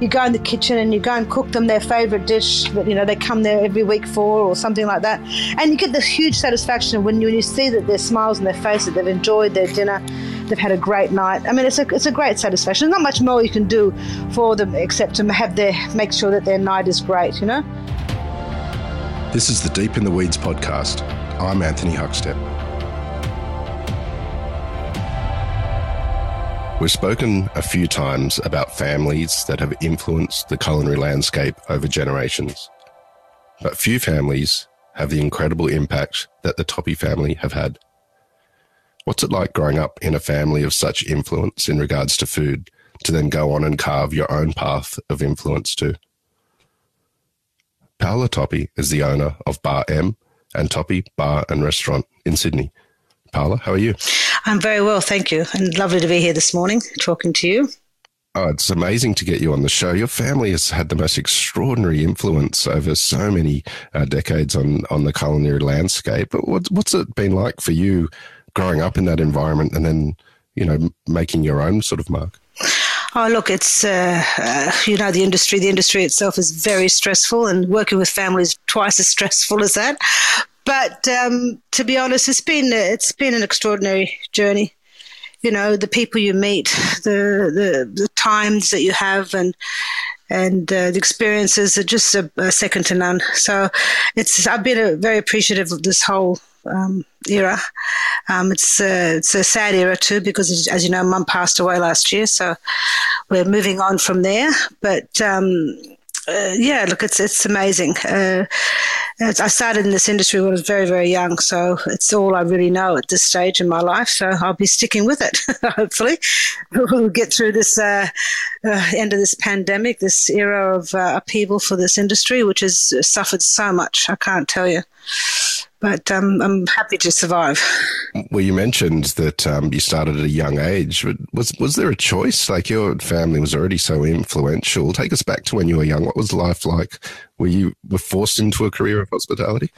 you go in the kitchen and you go and cook them their favorite dish that you know they come there every week for or something like that. And you get this huge satisfaction when you, when you see that their smiles on their face that they've enjoyed their dinner they've had a great night. I mean it's a, it's a great satisfaction. Not much more you can do for them except to have their make sure that their night is great you know? This is the deep in the weeds podcast. I'm anthony huckstep We've spoken a few times about families that have influenced the culinary landscape over generations, but few families have the incredible impact that the Toppi family have had. What's it like growing up in a family of such influence in regards to food to then go on and carve your own path of influence too? Paola Toppi is the owner of Bar M and Toppi Bar and Restaurant in Sydney. Paola, how are you? I'm very well, thank you. And lovely to be here this morning talking to you. Oh, it's amazing to get you on the show. Your family has had the most extraordinary influence over so many uh, decades on, on the culinary landscape. But what, what's it been like for you growing up in that environment and then, you know, making your own sort of mark? Oh, look, it's, uh, uh, you know, the industry, the industry itself is very stressful and working with families twice as stressful as that. But um, to be honest, it's been it's been an extraordinary journey. You know, the people you meet, the the, the times that you have, and and uh, the experiences are just a, a, second to none. So it's I've been a, very appreciative of this whole um, era. Um, it's a, it's a sad era too because, as you know, Mum passed away last year, so we're moving on from there. But um, uh, yeah, look, it's it's amazing. Uh, I started in this industry when I was very, very young, so it's all I really know at this stage in my life. So I'll be sticking with it. Hopefully, we'll get through this uh, uh, end of this pandemic, this era of uh, upheaval for this industry, which has suffered so much. I can't tell you but um, I'm happy to survive. Well, you mentioned that um, you started at a young age. Was was there a choice? Like your family was already so influential. Take us back to when you were young. What was life like? Were you were forced into a career of hospitality?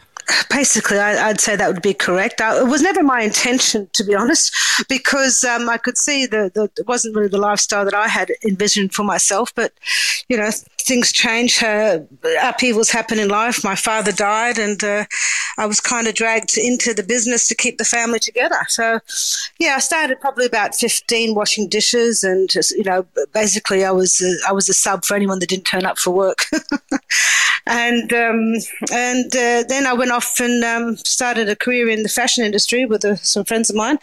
Basically, I, would say that would be correct. I, it was never my intention, to be honest, because um, I could see that it wasn't really the lifestyle that I had envisioned for myself. But you know, things change. Uh, upheavals happen in life. My father died, and uh, I was kind of dragged into the business to keep the family together. So, yeah, I started probably about fifteen washing dishes, and just you know, basically, I was a, I was a sub for anyone that didn't turn up for work. and um, and uh, then I went off and um, started a career in the fashion industry with uh, some friends of mine,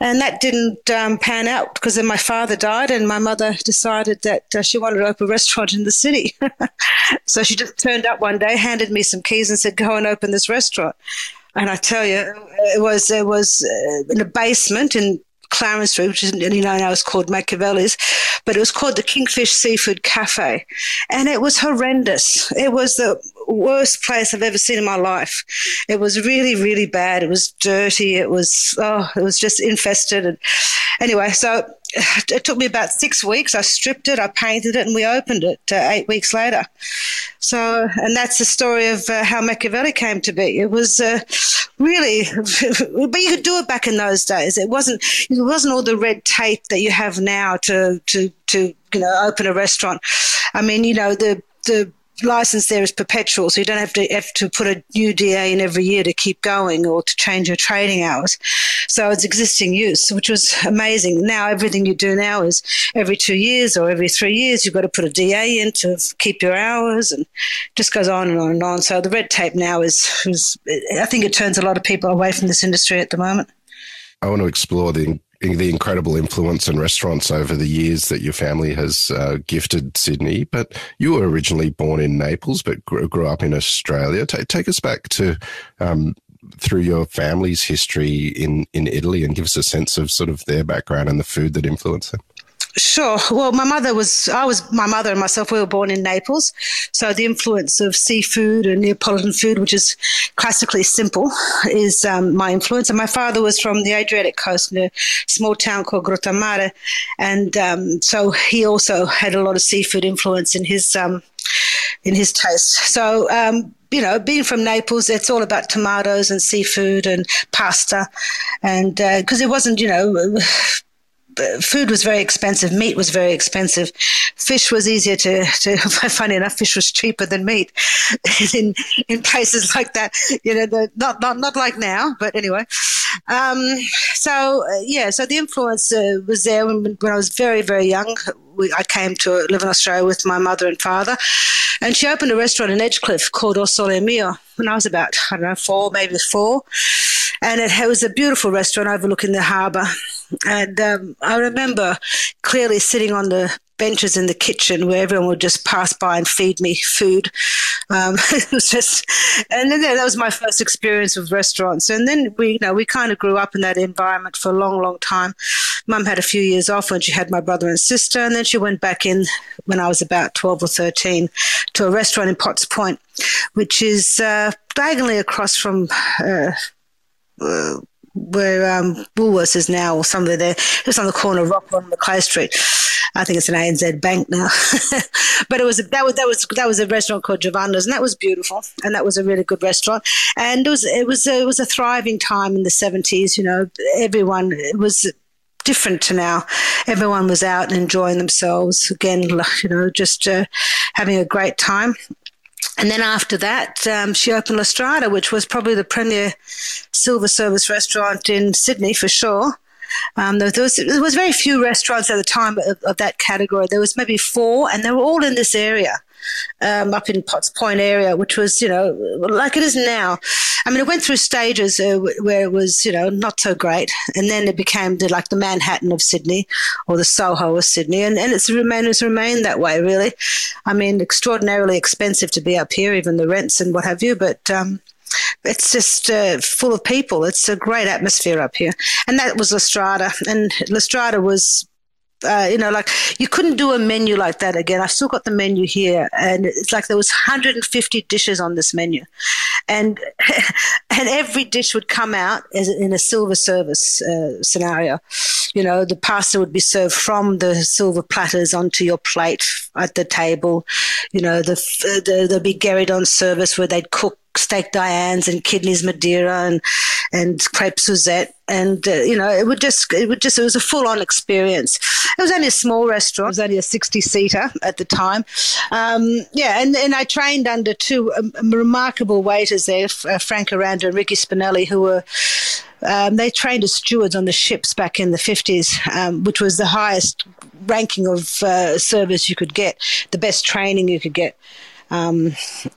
and that didn't um, pan out because then my father died, and my mother decided that uh, she wanted to open a restaurant in the city. so she just turned up one day, handed me some keys, and said, "Go and open this restaurant." And I tell you, it was it was uh, in a basement in Clarence Street, which is you know now is called Machiavelli's, but it was called the Kingfish Seafood Cafe, and it was horrendous. It was the worst place I've ever seen in my life. It was really, really bad. It was dirty. It was oh, it was just infested. And anyway, so it took me about six weeks. I stripped it, I painted it, and we opened it uh, eight weeks later. So, and that's the story of uh, how Machiavelli came to be. It was uh, really, but you could do it back in those days. It wasn't, it wasn't all the red tape that you have now to to to you know open a restaurant. I mean, you know the the license there is perpetual, so you don't have to have to put a new DA in every year to keep going or to change your trading hours. So it's existing use, which was amazing. Now everything you do now is every two years or every three years you've got to put a DA in to keep your hours, and just goes on and on and on. So the red tape now is, is I think it turns a lot of people away from this industry at the moment. I want to explore the the incredible influence and restaurants over the years that your family has uh, gifted Sydney. But you were originally born in Naples, but grew, grew up in Australia. T- take us back to um, through your family's history in in Italy and give us a sense of sort of their background and the food that influenced them. Sure. Well, my mother was, I was, my mother and myself, we were born in Naples. So the influence of seafood and Neapolitan food, which is classically simple, is um, my influence. And my father was from the Adriatic coast in a small town called Grottammare. And um, so he also had a lot of seafood influence in his, um, in his taste. So, um, you know, being from Naples, it's all about tomatoes and seafood and pasta. And because uh, it wasn't, you know, food was very expensive. Meat was very expensive. Fish was easier to, to funny enough, fish was cheaper than meat in, in places like that. You know, the, not, not, not like now, but anyway. Um, so, uh, yeah, so the influence uh, was there when, when I was very, very young. We, I came to live in Australia with my mother and father. And she opened a restaurant in Edgecliff called O Sole Mio when I was about, I don't know, four, maybe four. And it was a beautiful restaurant overlooking the harbour. And um, I remember clearly sitting on the benches in the kitchen where everyone would just pass by and feed me food. Um, it was just, and then that was my first experience with restaurants. And then we, you know, we kind of grew up in that environment for a long, long time. Mum had a few years off when she had my brother and sister, and then she went back in when I was about 12 or 13 to a restaurant in Potts Point, which is uh, diagonally across from. Uh, uh, where um, Woolworths is now, or somewhere there. It's on the corner of Rockwall and Macleay Street. I think it's an ANZ Bank now. but it was that was that was that was a restaurant called Giovanna's, and that was beautiful, and that was a really good restaurant. And it was it was a, it was a thriving time in the seventies. You know, everyone it was different to now. Everyone was out and enjoying themselves again. You know, just uh, having a great time. And then after that, um, she opened La Strada, which was probably the premier silver service restaurant in Sydney for sure. Um, there, was, there was very few restaurants at the time of, of, that category. There was maybe four, and they were all in this area, um, up in Potts Point area, which was, you know, like it is now. I mean, it went through stages uh, where it was, you know, not so great, and then it became the, like the Manhattan of Sydney or the Soho of Sydney, and, and it's remained it's remained that way, really. I mean, extraordinarily expensive to be up here, even the rents and what have you, but. Um, it's just uh, full of people. It's a great atmosphere up here. And that was La Strada. And La Strada was uh, you know, like you couldn't do a menu like that again. I've still got the menu here, and it's like there was 150 dishes on this menu, and and every dish would come out as in a silver service uh, scenario. You know, the pasta would be served from the silver platters onto your plate at the table. You know, the the, the big Guéridon service where they'd cook steak Diane's and kidneys Madeira and and crepe Suzette and uh, you know it would just it would just it was a full on experience. It was only a small restaurant. It was only a sixty seater at the time. Um, yeah, and and I trained under two um, remarkable waiters there, uh, Frank Aranda and Ricky Spinelli, who were. Um, they trained as stewards on the ships back in the 50s, um, which was the highest ranking of uh, service you could get, the best training you could get um,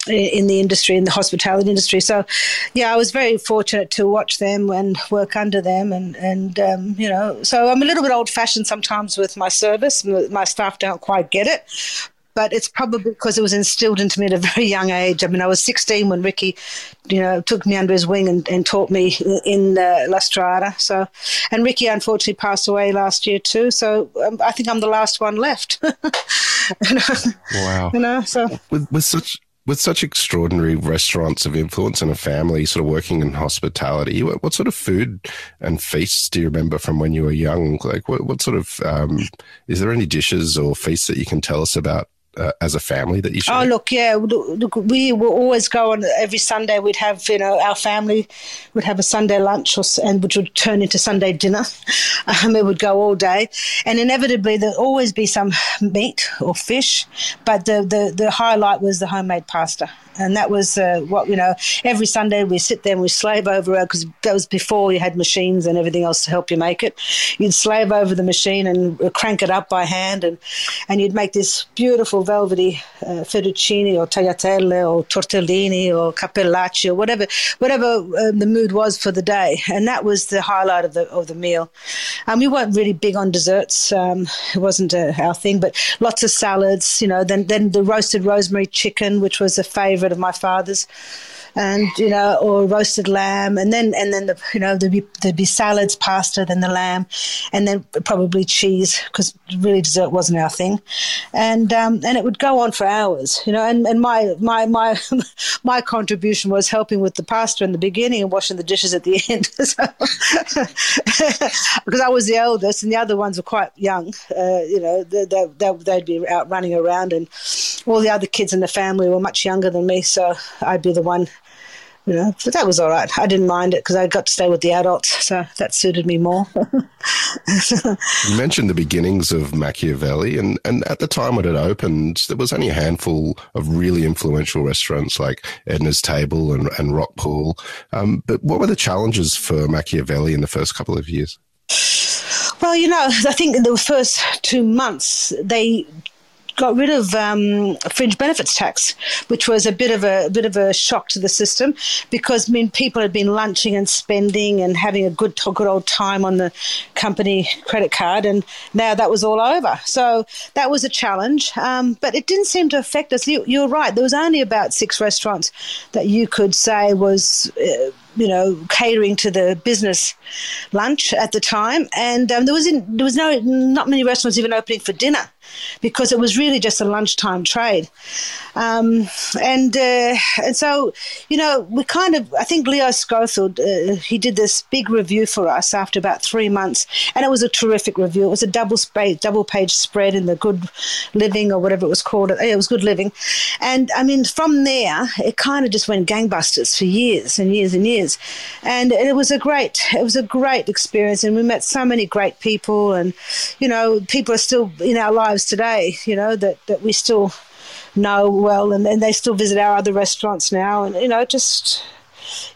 in the industry, in the hospitality industry. So, yeah, I was very fortunate to watch them and work under them, and and um, you know, so I'm a little bit old fashioned sometimes with my service. My staff don't quite get it, but it's probably because it was instilled into me at a very young age. I mean, I was 16 when Ricky, you know, took me under his wing and, and taught me in uh, La Strada. So, and Ricky unfortunately passed away last year too. So um, I think I'm the last one left. wow. You know, so with, with such with such extraordinary restaurants of influence and a family sort of working in hospitality, what, what, sort of food and feasts do you remember from when you were young? Like, what, what sort of, um, is there any dishes or feasts that you can tell us about uh, as a family that you should? Oh, look, yeah, look, we will always go on every Sunday. We'd have, you know, our family would have a Sunday lunch, or, and which would turn into Sunday dinner. Um, it would go all day, and inevitably there'd always be some meat or fish, but the the, the highlight was the homemade pasta and that was uh, what you know. Every Sunday we sit there and we slave over because that was before you had machines and everything else to help you make it. You'd slave over the machine and crank it up by hand, and and you'd make this beautiful velvety uh, fettuccine or tagliatelle or tortellini or cappellacci or whatever whatever uh, the mood was for the day, and that was the highlight of the of the meal. Um, we weren't really big on desserts; um, it wasn't uh, our thing, but lots of salads. You know, then then the roasted rosemary chicken, which was a favourite of my father's and you know, or roasted lamb, and then and then the you know there'd be there'd be salads, pasta, then the lamb, and then probably cheese because really dessert wasn't our thing, and um, and it would go on for hours, you know, and, and my my my my contribution was helping with the pasta in the beginning and washing the dishes at the end, because I was the eldest and the other ones were quite young, uh, you know, they, they, they'd be out running around, and all the other kids in the family were much younger than me, so I'd be the one you know, but that was all right. I didn't mind it because I got to stay with the adults, so that suited me more. you mentioned the beginnings of Machiavelli, and, and at the time when it opened, there was only a handful of really influential restaurants like Edna's Table and, and Rock Pool. Um, but what were the challenges for Machiavelli in the first couple of years? Well, you know, I think in the first two months they got rid of um, fringe benefits tax, which was a bit of a, bit of a shock to the system because I mean people had been lunching and spending and having a good good old time on the company credit card, and now that was all over. So that was a challenge, um, but it didn't seem to affect us. You, you're right. There was only about six restaurants that you could say was. Uh, you know, catering to the business lunch at the time, and um, there was in, there was no not many restaurants even opening for dinner because it was really just a lunchtime trade. Um, and uh, and so you know we kind of I think Leo Schofield uh, he did this big review for us after about three months, and it was a terrific review. It was a double page double page spread in the Good Living or whatever it was called. It was Good Living, and I mean from there it kind of just went gangbusters for years and years and years, and it was a great it was a great experience, and we met so many great people, and you know people are still in our lives today. You know that that we still know well, and, and they still visit our other restaurants now, and you know, just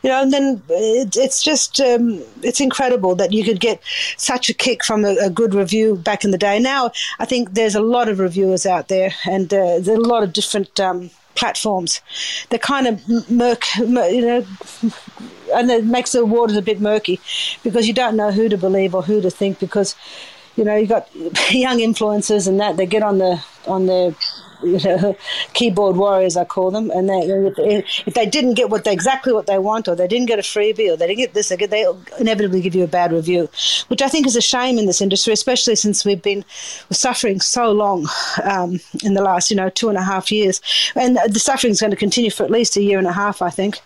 you know, and then it, it's just um, it's incredible that you could get such a kick from a, a, good review back in the day. Now I think there's a lot of reviewers out there, and uh, there's a lot of different um, platforms. They kind of murk, you know, and it makes the waters a bit murky because you don't know who to believe or who to think because you know you've got young influencers and that they get on the on their you know, keyboard warriors, I call them. And they, if they didn't get what they, exactly what they want, or they didn't get a freebie, or they didn't get this, they inevitably give you a bad review, which I think is a shame in this industry, especially since we've been suffering so long um, in the last, you know, two and a half years, and the suffering is going to continue for at least a year and a half, I think.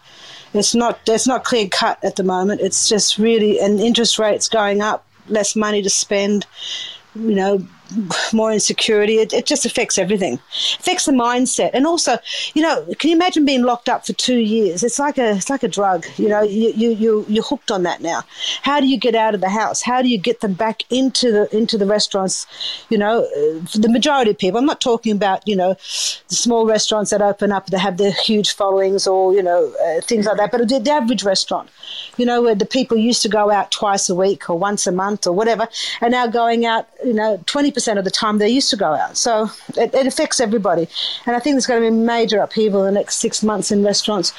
It's not it's not clear cut at the moment. It's just really and interest rates going up, less money to spend, you know, more insecurity. It, it just affects everything. It affects the mindset, and also, you know, can you imagine being locked up for two years? It's like a it's like a drug. You know, you you you you're hooked on that now. How do you get out of the house? How do you get them back into the into the restaurants? You know, uh, the majority of people. I'm not talking about you know the small restaurants that open up that have the huge followings or you know uh, things like that, but the, the average restaurant. You know, where the people used to go out twice a week or once a month or whatever, are now going out. You know, twenty percent of the time they used to go out. So it, it, affects everybody. And I think there's going to be major upheaval in the next six months in restaurants.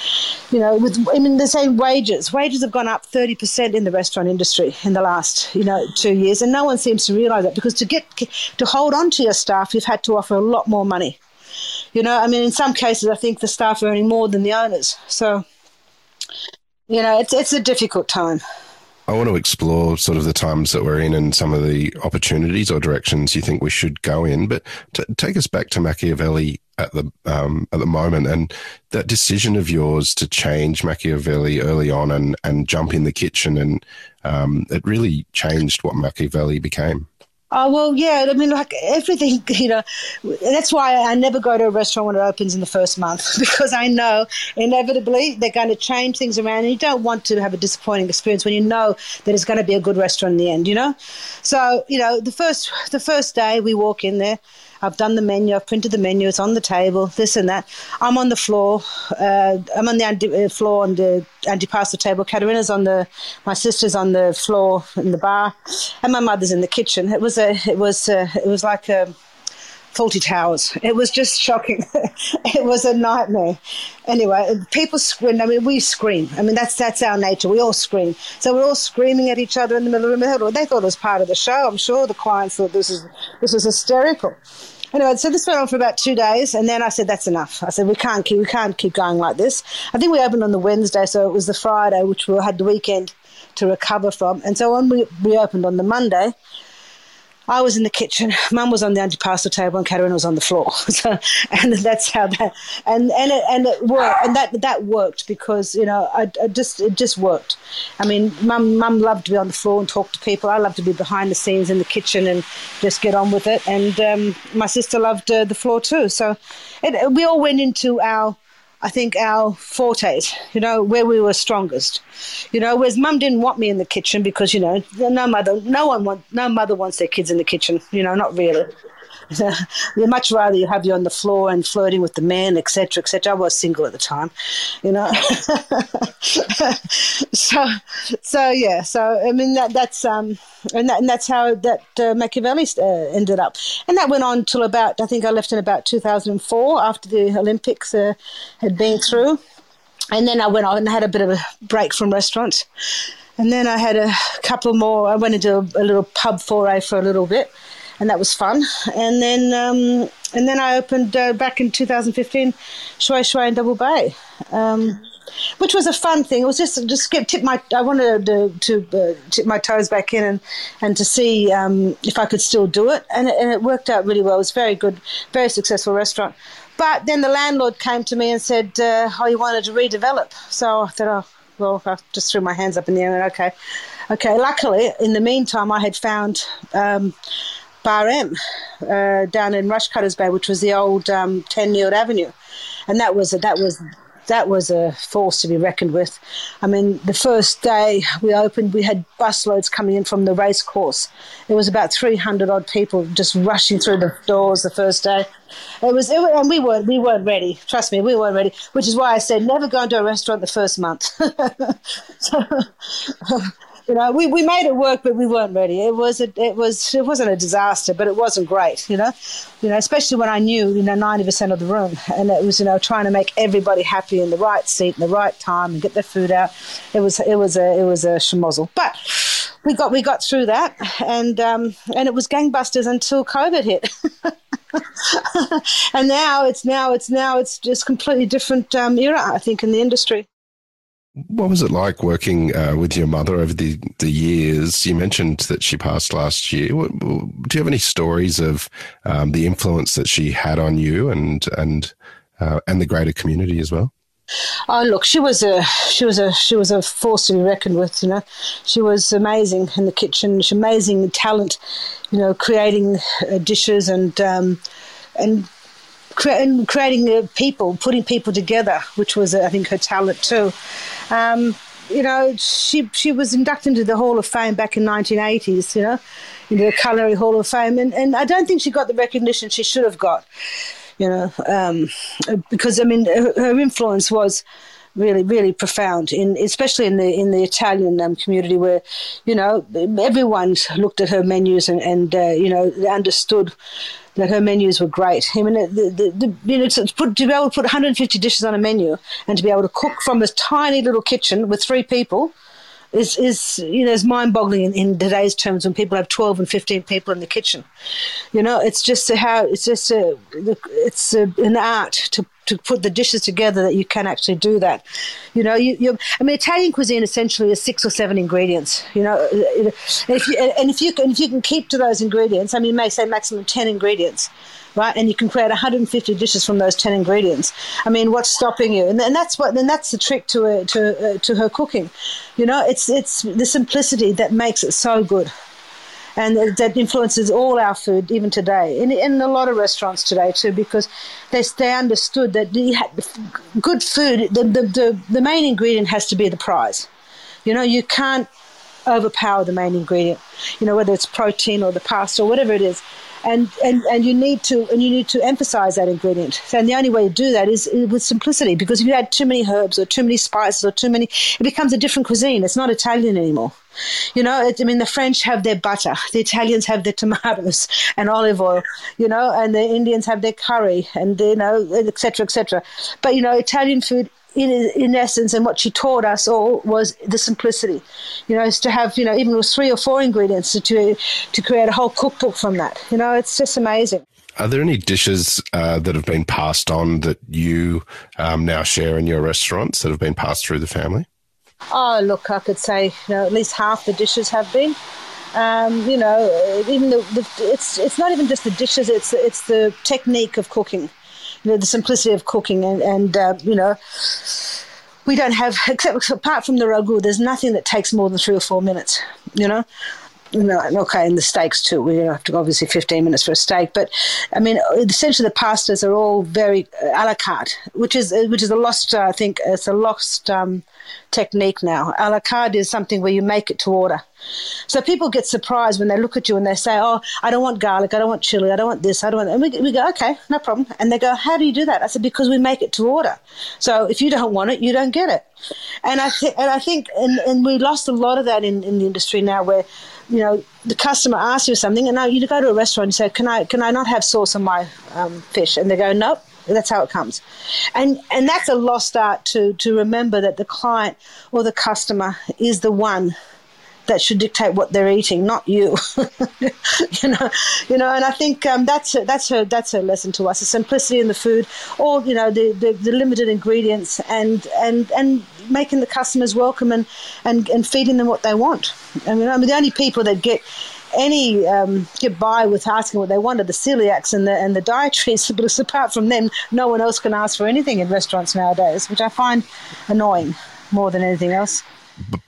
You know, with I mean the same wages. Wages have gone up 30% in the restaurant industry in the last, you know, two years. And no one seems to realize that because to get to hold on to your staff, you've had to offer a lot more money. You know, I mean, in some cases, I think the staff are earning more than the owners. So, you know, it's it's a difficult time. I want to explore sort of the times that we're in and some of the opportunities or directions you think we should go in. But t- take us back to Machiavelli at the um, at the moment and that decision of yours to change Machiavelli early on and and jump in the kitchen and um, it really changed what Machiavelli became. Oh well, yeah. I mean, like everything, you know. That's why I never go to a restaurant when it opens in the first month because I know inevitably they're going to change things around, and you don't want to have a disappointing experience when you know that it's going to be a good restaurant in the end. You know, so you know the first the first day we walk in there, I've done the menu. I've printed the menu. It's on the table. This and that. I'm on the floor. Uh, I'm on the anti- uh, floor on the antipasta table. Katerina's on the. My sister's on the floor in the bar, and my mother's in the kitchen. It was a. It was. A, it was like a Fawlty Towers. It was just shocking. it was a nightmare. Anyway, people scream. I mean, we scream. I mean, that's that's our nature. We all scream. So we're all screaming at each other in the middle of the middle. They thought it was part of the show. I'm sure the clients thought this is this was hysterical. Anyway, so this went on for about two days, and then I said, "That's enough." I said, "We can't keep we can't keep going like this." I think we opened on the Wednesday, so it was the Friday, which we had the weekend to recover from. And so when we reopened on the Monday, I was in the kitchen, Mum was on the antipasta table, and Katerina was on the floor. so, and that's how that and and it, and it worked, and that that worked because you know I, I just it just worked. I mean, Mum Mum loved to be on the floor and talk to people. I loved to be behind the scenes in the kitchen and just get on with it. And um, my sister loved uh, the floor too. So it, we all went into our I think, our fortes, you know, where we were strongest. You know, whereas mum didn't want me in the kitchen because, you know, no mother, no one want, no mother wants their kids in the kitchen, you know, not really. They'd much rather you have you on the floor and flirting with the men, etc., etc. I was single at the time, you know. so, so yeah. So I mean that that's um, and that and that's how that uh, Machiavelli uh, ended up, and that went on till about I think I left in about 2004 after the Olympics uh, had been through, and then I went on and had a bit of a break from restaurants. And then I had a couple more. I went into a, a little pub foray for a little bit, and that was fun. And then um, and then I opened uh, back in 2015, Shui Shui in Double Bay. Um, which was a fun thing. It was just just tip my. I wanted to, to uh, tip my toes back in and and to see um, if I could still do it, and it, and it worked out really well. It was very good, very successful restaurant. But then the landlord came to me and said, uh, "Oh, you wanted to redevelop." So I thought, "Oh, well," I just threw my hands up in the air and okay, okay. Luckily, in the meantime, I had found. Um, Bar M uh, down in Rushcutters Bay, which was the old um, Ten Neild Avenue, and that was that was that was a force to be reckoned with. I mean, the first day we opened, we had busloads coming in from the race course. It was about 300 odd people just rushing through the doors the first day. It was, it, and we weren't, we weren't ready. Trust me, we weren't ready. Which is why I said never go into a restaurant the first month. so, you know, we, we made it work, but we weren't ready. It was a, it was it wasn't a disaster, but it wasn't great. You know, you know, especially when I knew you know ninety percent of the room, and it was you know trying to make everybody happy in the right seat, in the right time, and get their food out. It was it was a it was a schmozzle, but we got we got through that, and um, and it was gangbusters until COVID hit. and now it's now it's now it's just completely different um, era, I think, in the industry. What was it like working uh, with your mother over the, the years? You mentioned that she passed last year. Do you have any stories of um, the influence that she had on you and and uh, and the greater community as well? Oh, look, she was a she was a she was a force to be reckoned with. You know, she was amazing in the kitchen. She amazing talent. You know, creating uh, dishes and um, and creating uh, people, putting people together, which was, uh, I think, her talent too. Um, you know, she she was inducted into the Hall of Fame back in 1980s. You know, into the Culinary Hall of Fame, and and I don't think she got the recognition she should have got. You know, um, because I mean, her, her influence was really, really profound. In especially in the in the Italian um, community, where you know everyone looked at her menus and and uh, you know understood that her menus were great. I mean, the, the, the, you know, to, put, to be able to put 150 dishes on a menu and to be able to cook from a tiny little kitchen with three people is, is you know is mind boggling in, in, today's terms when people have 12 and 15 people in the kitchen. You know, it's just how it's just a, it's a, an art to to put the dishes together that you can actually do that. You know, you, you I mean, Italian cuisine essentially is six or seven ingredients. You know, if you, and if you can if you can keep to those ingredients, I mean, you may say maximum ten ingredients right? And you can create 150 dishes from those 10 ingredients. I mean, what's stopping you? And, and that's what, and that's the trick to uh, to uh, to her cooking. You know, it's it's the simplicity that makes it so good. And that influences all our food, even today, in, in a lot of restaurants today too, because they, they understood that good food, the, the, the, the main ingredient has to be the prize. You know, you can't overpower the main ingredient. You know, whether it's protein or the pasta or whatever it is and, and, and you need to and you need to emphasize that ingredient. And the only way to do that is uh, with simplicity, because if you add too many herbs or too many spices or too many, it becomes a different cuisine. It's not Italian anymore. You know, it, I mean, the French have their butter, the Italians have their tomatoes and olive oil, you know, and the Indians have their curry and, you know, etc., etc. But, you know, Italian food in, in essence, and what she taught us all was the simplicity. You know, is to have you know even with three or four ingredients to to create a whole cookbook from that. You know, it's just amazing. Are there any dishes uh, that have been passed on that you um, now share in your restaurants that have been passed through the family? Oh, look, I could say you know at least half the dishes have been. Um, you know, even the, the, it's it's not even just the dishes; it's it's the technique of cooking you know, the simplicity of cooking and, and uh, you know, we don't have, except apart from the ragu, there's nothing that takes more than three or four minutes, you know. No, okay, and the steaks too. We have to obviously 15 minutes for a steak, but I mean, essentially the pastas are all very uh, a la carte, which is which is a lost. Uh, I think it's a lost um, technique now. A la carte is something where you make it to order. So people get surprised when they look at you and they say, "Oh, I don't want garlic, I don't want chili, I don't want this, I don't want." And we, we go, "Okay, no problem." And they go, "How do you do that?" I said, "Because we make it to order. So if you don't want it, you don't get it." And I th- and I think and, and we lost a lot of that in, in the industry now, where you know the customer asks you something, and now you go to a restaurant and say, "Can I can I not have sauce on my um, fish?" And they go, "Nope." That's how it comes, and and that's a lost art to to remember that the client or the customer is the one that should dictate what they're eating, not you. you know, you know, and I think um, that's a, that's her that's her lesson to us: the simplicity in the food, or you know, the, the, the limited ingredients, and and and making the customers welcome and and, and feeding them what they want. I mean, I mean, the only people that get any um, get by with asking what they want are the celiacs and the and the dietaries. But apart from them, no one else can ask for anything in restaurants nowadays, which I find annoying more than anything else.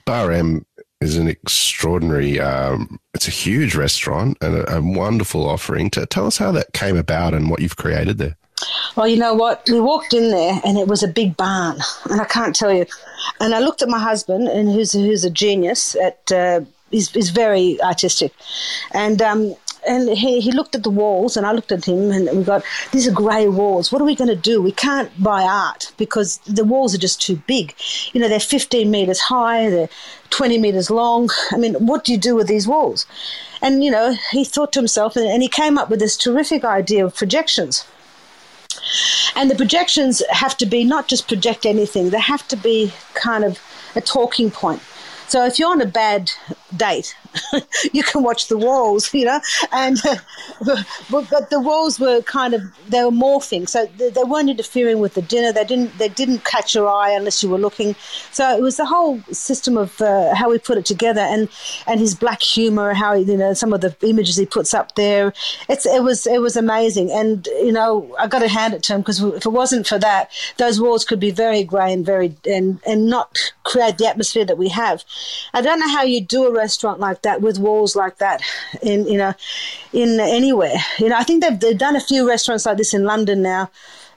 Bar M is an extraordinary, um, it's a huge restaurant and a, a wonderful offering. To tell us how that came about and what you've created there. Well, you know what? We walked in there and it was a big barn, and I can't tell you. And I looked at my husband, and who's who's a genius at. Uh, he's, he's very artistic, and um, and he, he looked at the walls and I looked at him and we got these are grey walls. What are we going to do? We can't buy art because the walls are just too big. You know, they're 15 metres high, they're 20 metres long. I mean, what do you do with these walls? And, you know, he thought to himself and, and he came up with this terrific idea of projections. And the projections have to be not just project anything, they have to be kind of a talking point. So if you're on a bad date, you can watch the walls, you know, and uh, but, but, the walls were kind of they were morphing, so they, they, weren't interfering with the dinner. They didn't they didn't catch your eye unless you were looking. So it was the whole system of uh, how we put it together, and and his black humor, how you know some of the images he puts up there. It's it was it was amazing, and you know I got to hand it to him because if it wasn't for that, those walls could be very grey and very and and not create the atmosphere that we have. I don't know how you do a restaurant like that with walls like that in you know in anywhere. You know, I think they've they've done a few restaurants like this in London now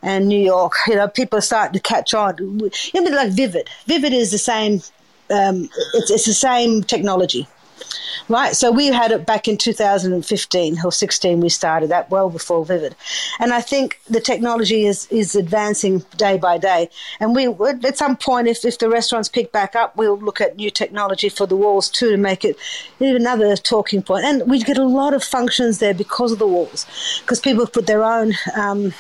and New York. You know, people starting to catch on. You know, like Vivid. Vivid is the same. Um, it's, it's the same technology right? So we had it back in 2015 or 16. We started that well before Vivid, and I think the technology is is advancing day by day. And we at some point, if if the restaurants pick back up, we'll look at new technology for the walls too to make it another talking point. And we get a lot of functions there because of the walls, because people put their own. Um,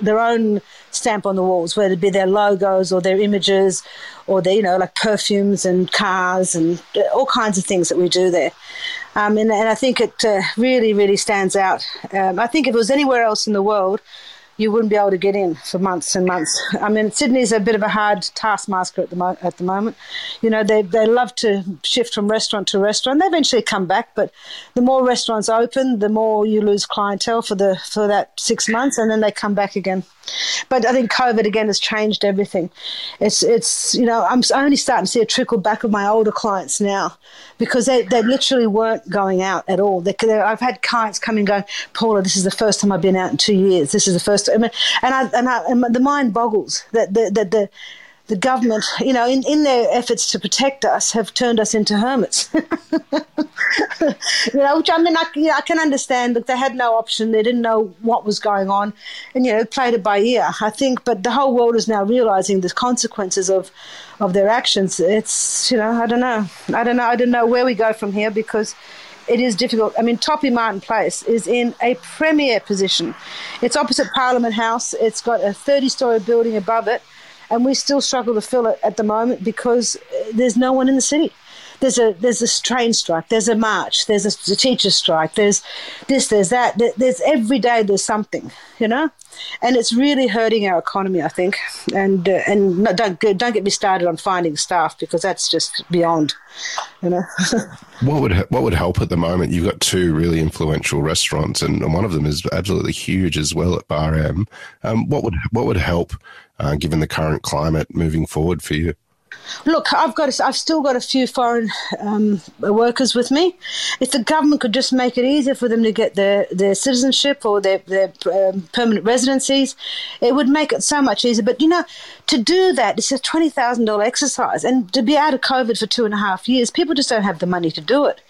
their own stamp on the walls, whether it be their logos or their images or their, you know, like perfumes and cars and all kinds of things that we do there. Um, and, and, I think it uh, really, really stands out. Um, I think if it was anywhere else in the world, you wouldn't be able to get in for months and months. I mean, Sydney's a bit of a hard taskmaster at the mo- at the moment. You know, they they love to shift from restaurant to restaurant. They eventually come back, but the more restaurants open, the more you lose clientele for the for that six months, and then they come back again. But I think COVID again has changed everything. It's it's you know I'm only starting to see a trickle back of my older clients now because they, they literally weren't going out at all. They, I've had clients coming and going, Paula, this is the first time I've been out in two years. This is the first, I mean, and I and, I, and the mind boggles that the, the, the the government, you know, in, in their efforts to protect us, have turned us into hermits. you know, which I mean, I, you know, I can understand that they had no option. They didn't know what was going on, and you know, played it by ear. I think, but the whole world is now realizing the consequences of of their actions. It's you know, I don't know, I don't know, I don't know where we go from here because it is difficult. I mean, Toppi Martin Place is in a premier position. It's opposite Parliament House. It's got a 30 story building above it and we still struggle to fill it at the moment because uh, there's no one in the city. There's a there's a train strike, there's a march, there's a, a teacher strike, there's this, there's that. There's every day there's something, you know, and it's really hurting our economy, I think. And uh, and don't don't get me started on finding staff because that's just beyond, you know. what would what would help at the moment? You've got two really influential restaurants, and one of them is absolutely huge as well at Bar M. Um, what would what would help uh, given the current climate moving forward for you? Look, I've got, I've still got a few foreign um, workers with me. If the government could just make it easier for them to get their, their citizenship or their, their um, permanent residencies, it would make it so much easier. But you know, to do that, it's a twenty thousand dollar exercise, and to be out of COVID for two and a half years, people just don't have the money to do it.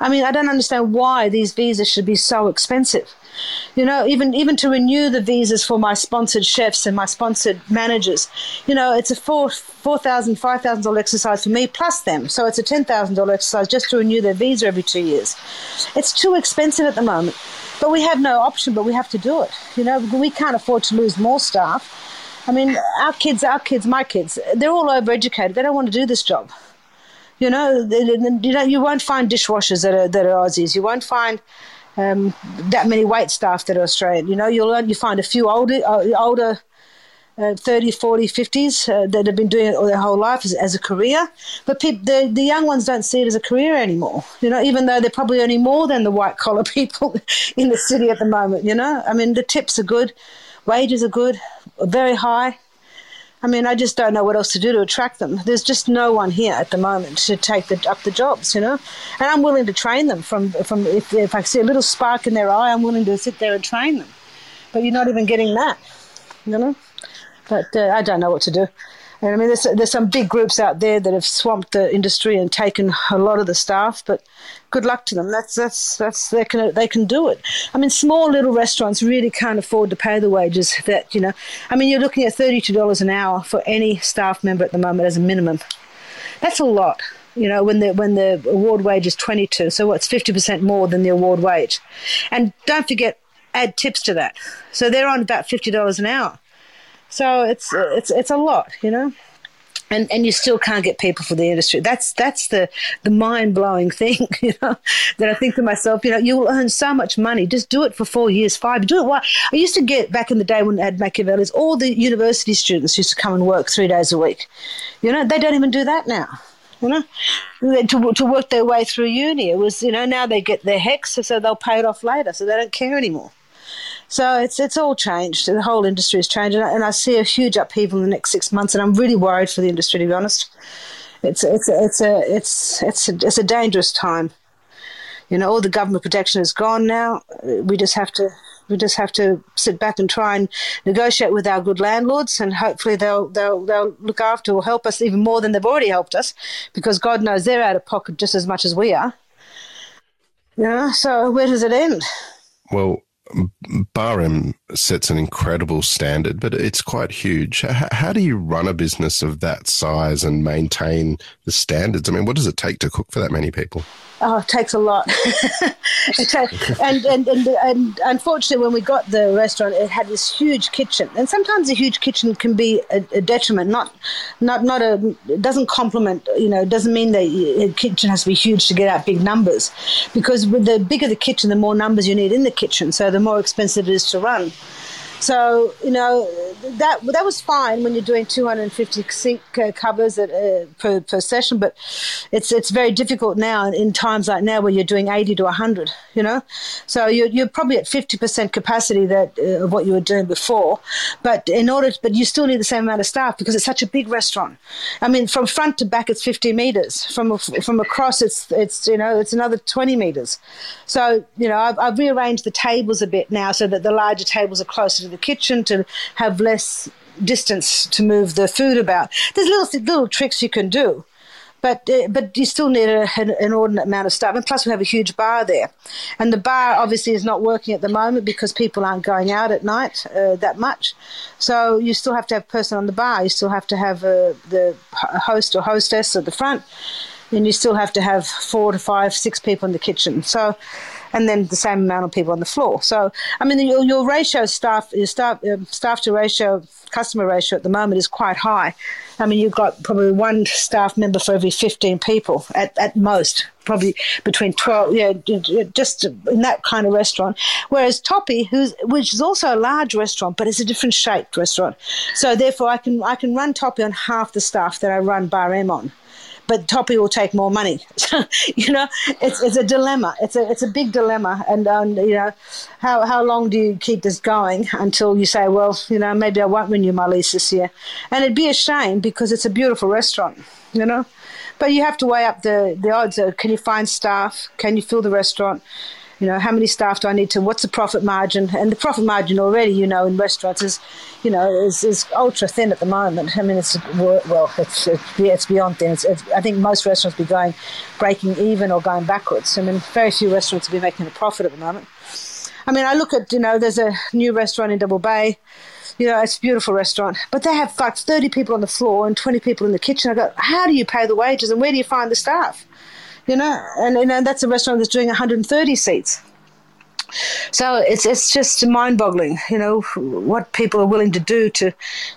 I mean, I don't understand why these visas should be so expensive. You know, even even to renew the visas for my sponsored chefs and my sponsored managers, you know, it's a four four thousand, five thousand dollar exercise for me plus them. So it's a ten thousand dollar exercise just to renew their visa every two years. It's too expensive at the moment, but we have no option. But we have to do it. You know, we can't afford to lose more staff. I mean, our kids, our kids, my kids, they're all overeducated. They don't want to do this job. You know, you know, you won't find dishwashers that are that are Aussies. You won't find um, that many wait staff that are Australian. You know, you'll only find a few older, uh, older uh, 30, 40, 50s uh, that have been doing it all their whole life as, as a career. But pe- the, the young ones don't see it as a career anymore, you know, even though they're probably earning more than the white collar people in the city at the moment, you know. I mean, the tips are good, wages are good, very high. I mean, I just don't know what else to do to attract them. There's just no one here at the moment to take the, up the jobs, you know. And I'm willing to train them from from if, if I see a little spark in their eye, I'm willing to sit there and train them. But you're not even getting that, you know. But uh, I don't know what to do. And I mean, there's, there's some big groups out there that have swamped the industry and taken a lot of the staff, but good luck to them. That's, that's, that's, they can, they can do it. I mean, small little restaurants really can't afford to pay the wages that, you know, I mean, you're looking at $32 an hour for any staff member at the moment as a minimum. That's a lot you know, when the when the award wage is 22. So what's 50% more than the award wage? And don't forget, add tips to that. So they're on about $50 an hour. So it's it's it's a lot, you know. And, and you still can't get people for the industry. That's that's the, the mind blowing thing, you know. That I think to myself, you know, you will earn so much money. Just do it for four years, five. Do it. Why? I used to get back in the day when I had Machiavelli's. All the university students used to come and work three days a week. You know, they don't even do that now you know, to, to work their way through uni. It was, you know, now they get their HECS, so they'll pay it off later, so they don't care anymore. So it's it's all changed. The whole industry has changed, and I, and I see a huge upheaval in the next six months. And I'm really worried for the industry, to be honest. It's it's it's a it's it's a, it's a dangerous time. You know, all the government protection is gone now. We just have to we just have to sit back and try and negotiate with our good landlords, and hopefully they'll they'll they'll look after or help us even more than they've already helped us, because God knows they're out of pocket just as much as we are. Yeah. So where does it end? Well, Bar-M sets an incredible standard, but it's quite huge. How do you run a business of that size and maintain the standards? I mean, what does it take to cook for that many people? Oh, it takes a lot. and, and, and, and unfortunately, when we got the restaurant, it had this huge kitchen. And sometimes a huge kitchen can be a, a detriment, not, not, not a, it doesn't complement, you know, it doesn't mean that a kitchen has to be huge to get out big numbers. Because with the bigger the kitchen, the more numbers you need in the kitchen. So the more expensive it is to run. So you know that that was fine when you're doing 250 sink uh, covers at, uh, per, per session, but it's it's very difficult now in times like now where you're doing 80 to 100. You know, so you're, you're probably at 50% capacity that uh, of what you were doing before, but in order, to, but you still need the same amount of staff because it's such a big restaurant. I mean, from front to back it's 50 meters. From from across it's it's you know it's another 20 meters. So you know I've, I've rearranged the tables a bit now so that the larger tables are closer to the kitchen to have less distance to move the food about. There's little little tricks you can do, but uh, but you still need a, an inordinate amount of staff. And plus, we have a huge bar there, and the bar obviously is not working at the moment because people aren't going out at night uh, that much. So you still have to have a person on the bar. You still have to have uh, the host or hostess at the front, and you still have to have four to five, six people in the kitchen. So and then the same amount of people on the floor. So, I mean, your, your ratio staff, your staff, uh, staff to ratio, customer ratio at the moment is quite high. I mean, you've got probably one staff member for every 15 people at, at most, probably between 12, yeah, just in that kind of restaurant. Whereas Toppi, who's, which is also a large restaurant, but it's a different shaped restaurant. So therefore, I can, I can run Toppi on half the staff that I run Bar-M on but Toppi will take more money. you know, it's, it's a dilemma. It's a it's a big dilemma, and um, you know, how how long do you keep this going until you say, well, you know, maybe I won't renew my lease this year, and it'd be a shame because it's a beautiful restaurant, you know, but you have to weigh up the the odds. Of, can you find staff? Can you fill the restaurant? You know, how many staff do I need to, what's the profit margin? And the profit margin already, you know, in restaurants is, you know, is, is ultra thin at the moment. I mean, it's, well, it's, it's beyond thin. It's, it's, I think most restaurants be going, breaking even or going backwards. I mean, very few restaurants will be making a profit at the moment. I mean, I look at, you know, there's a new restaurant in Double Bay. You know, it's a beautiful restaurant, but they have like 30 people on the floor and 20 people in the kitchen. I go, how do you pay the wages and where do you find the staff? You know, and, and that's a restaurant that's doing 130 seats. So it's it's just mind-boggling, you know, what people are willing to do to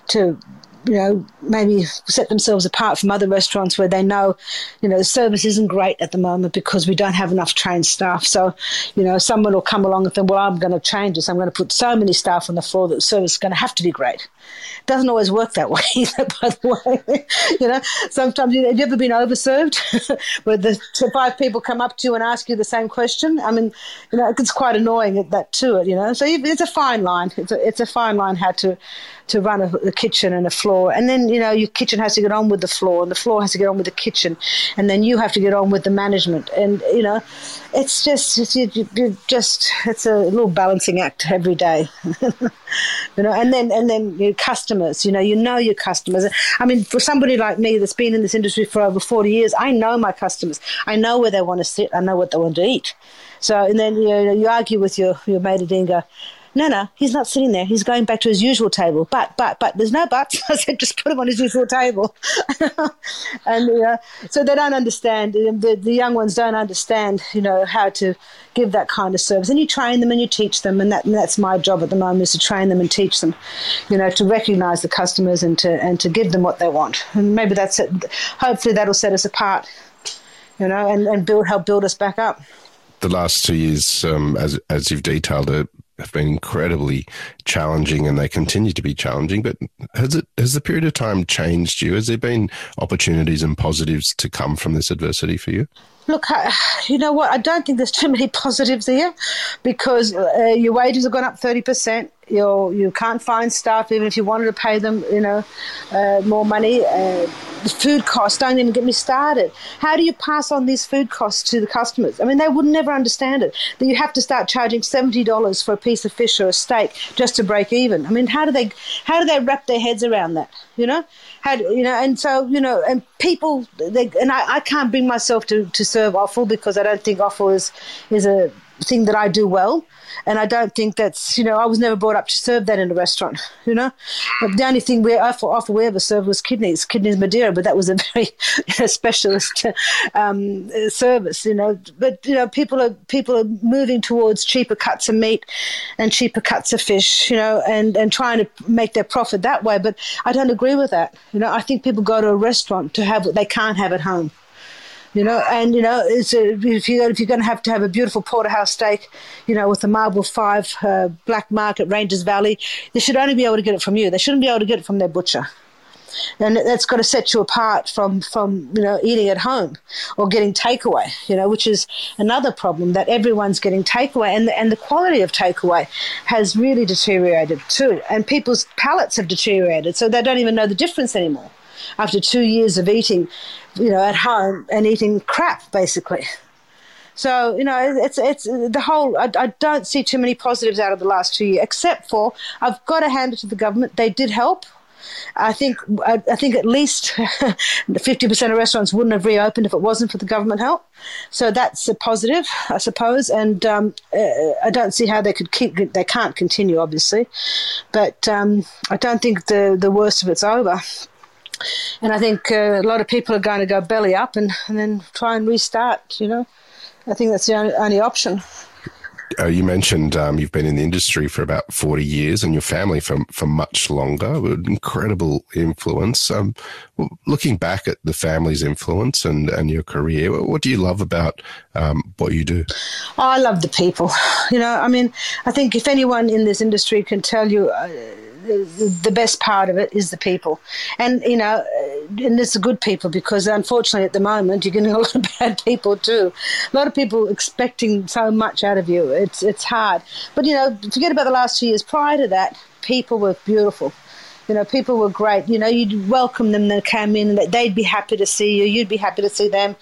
to you know, maybe set themselves apart from other restaurants where they know, you know, the service isn't great at the moment because we don't have enough trained staff. So, you know, someone will come along and think, well, I'm going to change this. I'm going to put so many staff on the floor that the service is going to have to be great. Doesn't always work that way, by the way. you know, sometimes, have you ever been overserved where the five people come up to you and ask you the same question? I mean, you know, it's quite annoying at that too, you know. So it's a fine line. It's a, it's a fine line how to, to run a, a kitchen and a floor. And then, you know, your kitchen has to get on with the floor and the floor has to get on with the kitchen. And then you have to get on with the management. And, you know, it's just, it's, you, you just, it's a little balancing act every day. you know, and then, and then your customers, you know, you know your customers. I mean, for somebody like me that's been in this industry for over 40 years, I know my customers. I know where they want to sit. I know what they want to eat. So, and then, you know, you argue with your, your mate at go, no, no, he's not sitting there. He's going back to his usual table. But, but, but, there's no buts. I said, just put him on his usual table. and uh, so they don't understand. The, the young ones don't understand, you know, how to give that kind of service. And you train them and you teach them. And, that, and that's my job at the moment is to train them and teach them, you know, to recognize the customers and to, and to give them what they want. And maybe that's it. Hopefully that'll set us apart, you know, and, and build, help build us back up the last two years, um, as as you've detailed it, have been incredibly challenging and they continue to be challenging. But has it has the period of time changed you? Has there been opportunities and positives to come from this adversity for you? Look, you know what? I don't think there's too many positives here because uh, your wages have gone up 30%. You you can't find staff even if you wanted to pay them, you know, uh, more money. Uh, the food costs don't even get me started. How do you pass on these food costs to the customers? I mean, they would never understand it. That you have to start charging seventy dollars for a piece of fish or a steak just to break even. I mean, how do they how do they wrap their heads around that? You know, how do, you know, and so you know, and people, they, and I, I can't bring myself to to serve offal because I don't think offal is is a thing that I do well. And I don't think that's, you know, I was never brought up to serve that in a restaurant, you know. But the only thing we offer, offer we ever served was kidneys, kidneys Madeira, but that was a very specialist um, service, you know. But, you know, people are, people are moving towards cheaper cuts of meat and cheaper cuts of fish, you know, and, and trying to make their profit that way. But I don't agree with that. You know, I think people go to a restaurant to have what they can't have at home you know, and you know, it's a, if you if you're going to have to have a beautiful porterhouse steak, you know, with the marble five uh, black market Rangers Valley, they should only be able to get it from you. They shouldn't be able to get it from their butcher. And that's got to set you apart from, from you know eating at home or getting takeaway, you know, which is another problem that everyone's getting takeaway, and the, and the quality of takeaway has really deteriorated too, and people's palates have deteriorated, so they don't even know the difference anymore after two years of eating, you know, at home and eating crap, basically. So you know, it's it's the whole. I, I, don't see too many positives out of the last two years, except for I've got to hand it to the government. They did help. I think I, I think at least fifty percent of restaurants wouldn't have reopened if it wasn't for the government help. So that's a positive, I suppose. And um, uh, I don't see how they could keep. They can't continue, obviously, but um, I don't think the the worst of it's over. And I think uh, a lot of people are going to go belly up and, and then try and restart, you know. I think that's the only, only option. Uh, you mentioned um, you've been in the industry for about 40 years and your family for, for much longer. Incredible influence. Um, looking back at the family's influence and, and your career, what do you love about um, what you do? I love the people. You know, I mean, I think if anyone in this industry can tell you, uh, the, best part of it is the people. And, you know, and it's the good people because unfortunately at the moment you're getting a lot of bad people too. A lot of people expecting so much out of you. It's it's hard. But you know, forget about the last few years. Prior to that, people were beautiful. You know, people were great. You know, you'd welcome them. They came in, they'd be happy to see you. You'd be happy to see them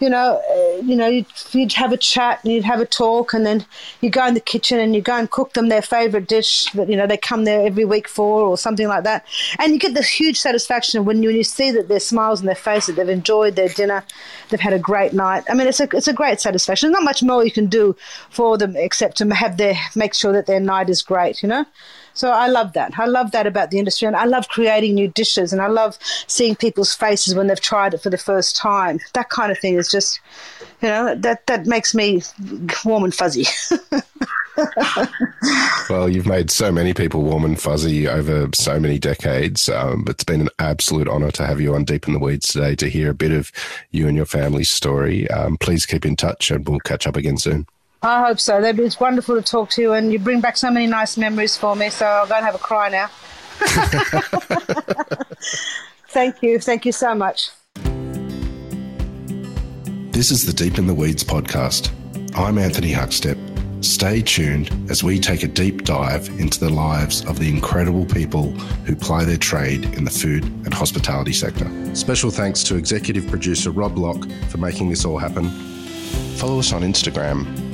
you know, uh, you know, you'd, you'd, have a chat and you'd have a talk, and then you go in the kitchen and you go and cook them their favourite dish that you know they come there every week for, or something like that, and you get this huge satisfaction when you, when you see that their smiles on their face, that they've enjoyed their dinner, they've had a great night. I mean, it's a it's a great satisfaction. There's not much more you can do for them except to have their make sure that their night is great, you know. So I love that. I love that about the industry. And I love creating new dishes and I love seeing people's faces when they've tried it for the first time. That kind of thing is just, you know, that, that makes me warm and fuzzy. well, you've made so many people warm and fuzzy over so many decades. Um, it's been an absolute honor to have you on Deep in the Weeds today to hear a bit of you and your family's story. Um, please keep in touch and we'll catch up again soon. I hope so. That It's wonderful to talk to you, and you bring back so many nice memories for me. So I'll go and have a cry now. Thank you. Thank you so much. This is the Deep in the Weeds podcast. I'm Anthony Huckstep. Stay tuned as we take a deep dive into the lives of the incredible people who ply their trade in the food and hospitality sector. Special thanks to executive producer Rob Locke for making this all happen. Follow us on Instagram